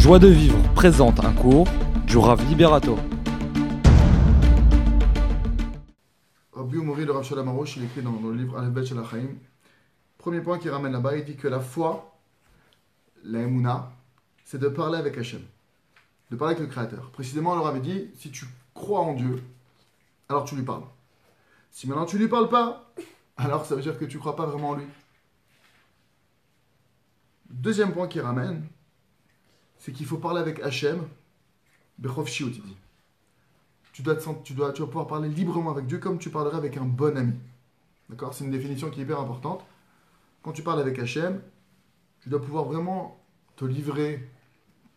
Joie de vivre présente un cours du Rav Liberato. Rabbi Umori, le Rav Shalom Arouche, il écrit dans, le livre Al-Bet Shel Achaim. Premier point qu'il ramène là-bas, il dit que la foi, la Emouna, c'est de parler avec Hachem, de parler avec le Créateur. Précisément, on leur avait dit, si tu crois en Dieu, alors tu lui parles. Si maintenant tu lui parles pas, alors ça veut dire que tu crois pas vraiment en lui. Deuxième point qu'il ramène, c'est qu'il faut parler avec Hachem, Bechov Shiut, il. Tu dois, te tu, dois, tu vas pouvoir parler librement avec Dieu comme tu parlerais avec un bon ami. D'accord? C'est une définition qui est hyper importante. Quand tu parles avec Hachem, tu dois pouvoir vraiment te livrer,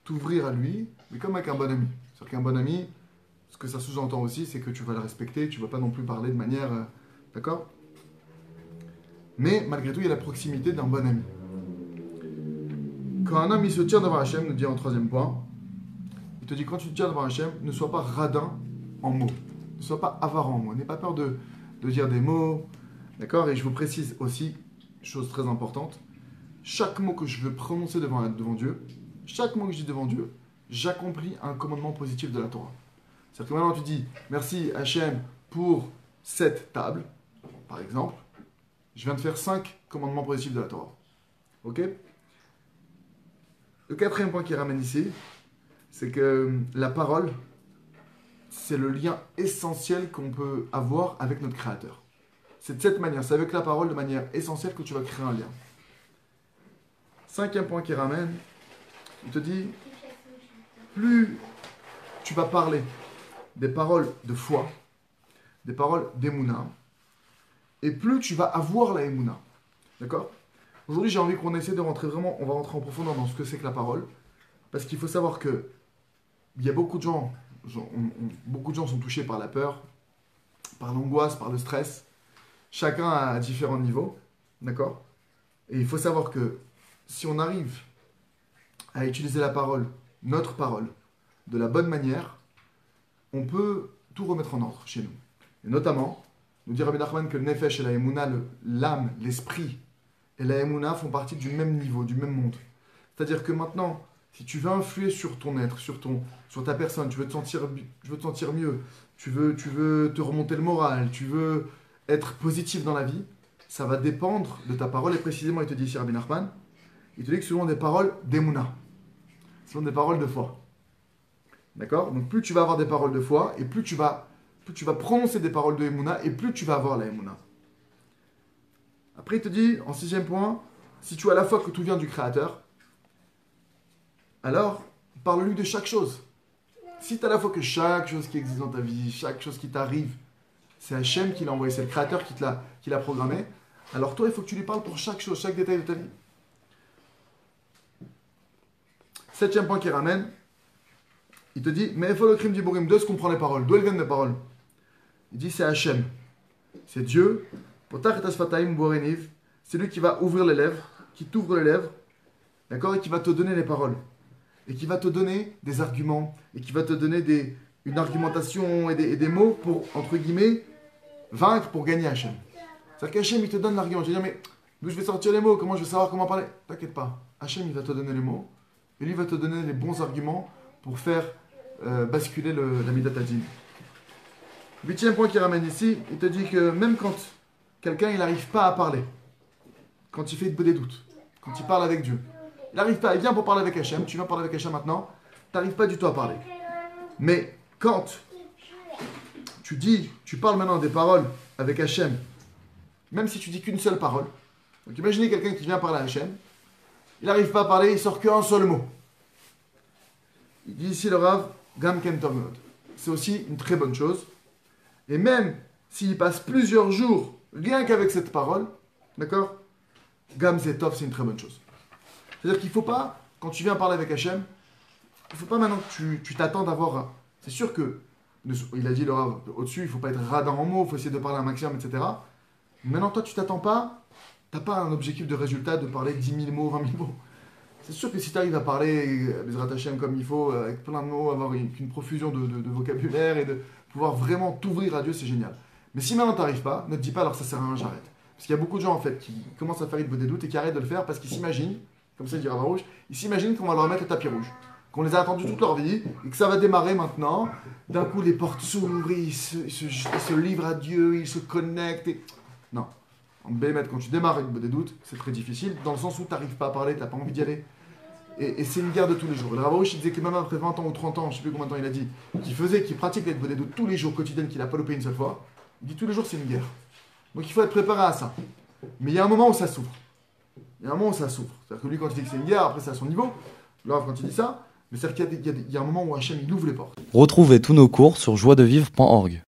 t'ouvrir à lui, mais comme avec un bon ami. C'est-à-dire qu'un bon ami, ce que ça sous-entend aussi, c'est que tu vas le respecter, tu ne vas pas non plus parler de manière... euh, D'accord? Mais malgré tout, il y a la proximité d'un bon ami. Quand un homme il se tient devant Hachem, nous dit en troisième point, il te dit quand tu te tiens devant Hachem, ne sois pas radin en mots. Ne sois pas avare en mots. N'aie pas peur de, de dire des mots. D'accord? Et je vous précise aussi, chose très importante, chaque mot que je veux prononcer devant, devant Dieu, chaque mot que je dis devant Dieu, j'accomplis un commandement positif de la Torah. C'est-à-dire que maintenant tu dis merci Hachem pour cette table, par exemple, je viens de faire cinq commandements positifs de la Torah. Ok? Le quatrième point qui ramène ici, c'est que la parole, c'est le lien essentiel qu'on peut avoir avec notre Créateur. C'est de cette manière, c'est avec la parole de manière essentielle que tu vas créer un lien. Cinquième point qui ramène, il te dit, plus tu vas parler des paroles de foi, des paroles d'émouna, et plus tu vas avoir la émouna. D'accord? Aujourd'hui, j'ai envie qu'on essaie de rentrer vraiment, on va rentrer en profondeur dans ce que c'est que la parole, parce qu'il faut savoir que il y a beaucoup de gens, beaucoup de gens sont touchés par la peur, par l'angoisse, par le stress. Chacun à différents niveaux, d'accord? Et il faut savoir que si on arrive à utiliser la parole, notre parole, de la bonne manière, on peut tout remettre en ordre chez nous. Et notamment, nous dit Rabbi Nachman que le nefesh et la l'âme, l'esprit et la emuna font partie du même niveau, du même monde. C'est-à-dire que maintenant, si tu veux influer sur ton être, sur, ton, sur ta personne, tu veux te sentir, tu veux te sentir mieux, tu veux, tu veux te remonter le moral, tu veux être positif dans la vie, ça va dépendre de ta parole. Et précisément, il te dit ici Rabbi Nachman, il te dit que ce sont des paroles d'emuna. Ce sont des paroles de foi. D'accord? Donc plus tu vas avoir des paroles de foi, et plus tu vas, plus tu vas prononcer des paroles de emuna, et plus tu vas avoir la emuna. Après, il te dit, en sixième point, si tu as la foi que tout vient du Créateur, alors parle-lui de chaque chose. Si tu as la foi que chaque chose qui existe dans ta vie, chaque chose qui t'arrive, c'est Hachem qui l'a envoyé, c'est le Créateur qui l'a, qui programmé, alors toi, il faut que tu lui parles pour chaque chose, chaque détail de ta vie. Septième point qu'il ramène, il te dit, mais il faut le crime du Borim, d'où est-ce qu'on prend les paroles D'où elles viennent les paroles? Il dit, c'est Hachem. C'est Dieu. C'est lui qui va ouvrir les lèvres, qui t'ouvre les lèvres, d'accord, et qui va te donner les paroles. Et qui va te donner des arguments, et qui va te donner des, une argumentation et des, mots pour, entre guillemets, vaincre, pour gagner Hachem. C'est-à-dire qu'Hachem, il te donne l'argument. Tu vas dire, mais d'où je vais sortir les mots? Comment je vais savoir comment parler? T'inquiète pas. Hachem, il va te donner les mots, et lui va te donner les bons arguments pour faire euh, basculer le, la Midatadin. Huitième point qu'il ramène ici, il te dit que même quand Quelqu'un, il n'arrive pas à parler. Quand il fait des doutes, quand il parle avec Dieu. Il n'arrive pas, il vient pour parler avec Hachem, tu viens parler avec Hachem maintenant, tu n'arrives pas du tout à parler. Mais quand tu dis, tu parles maintenant des paroles avec Hachem, même si tu dis qu'une seule parole, donc imaginez quelqu'un qui vient parler à Hachem, il n'arrive pas à parler, il sort qu'un seul mot. Il dit ici le Rav, Gam C'est aussi une très bonne chose. Et même s'il passe plusieurs jours rien qu'avec cette parole, d'accord Gam Zetov, c'est une très bonne chose. C'est-à-dire qu'il ne faut pas, quand tu viens parler avec Hachem, il ne faut pas maintenant que tu t'attends d'avoir. C'est sûr que, il a dit au-dessus, il ne faut pas être radin en mots, il faut essayer de parler un maximum, etc. Maintenant, toi, tu t'attends pas, tu n'as pas un objectif de résultat de parler 10 000 mots, 20 000 mots. C'est sûr que si tu arrives à parler euh, Bezrat Hashem comme il faut, euh, avec plein de mots, avoir une, profusion de vocabulaire et de pouvoir vraiment t'ouvrir à Dieu, c'est génial. Mais si maintenant tu n'arrives pas, ne te dis pas alors ça sert à rien, j'arrête. Parce qu'il y a beaucoup de gens en fait qui commencent à faire une des doutes et qui arrêtent de le faire parce qu'ils s'imaginent, comme ça il dit Rav Rouge, ils s'imaginent qu'on va leur mettre le tapis rouge. qu'on les a attendus toute leur vie, et que ça va démarrer maintenant. D'un coup, les portes s'ouvrent, ils se, livrent à Dieu, ils se connectent. et- Non. En Bémet, quand tu démarres avec des doutes, c'est très difficile, dans le sens où tu n'arrives pas à parler, tu n'as pas envie d'y aller. Et, c'est une guerre de tous les jours. Le Ravarouche, il disait que même après 20 ans ou 30 ans, je sais plus combien de temps il a dit, qu'il faisait, qu'il pratique les des doutes tous les jours, quotidiennes, qu'il n'a pas loupé une seule fois, il dit tous les jours c'est une guerre. Donc il faut être préparé à ça. Mais il y a un moment où ça souffre. Il y a un moment où ça souffre. C'est-à-dire que lui, quand il dit que c'est une guerre, après c'est à son niveau. Là, quand il dit ça, mais c'est-à-dire qu'il y a un moment où Hachem, il ouvre les portes. Retrouvez tous nos cours sur joiedevivre.org.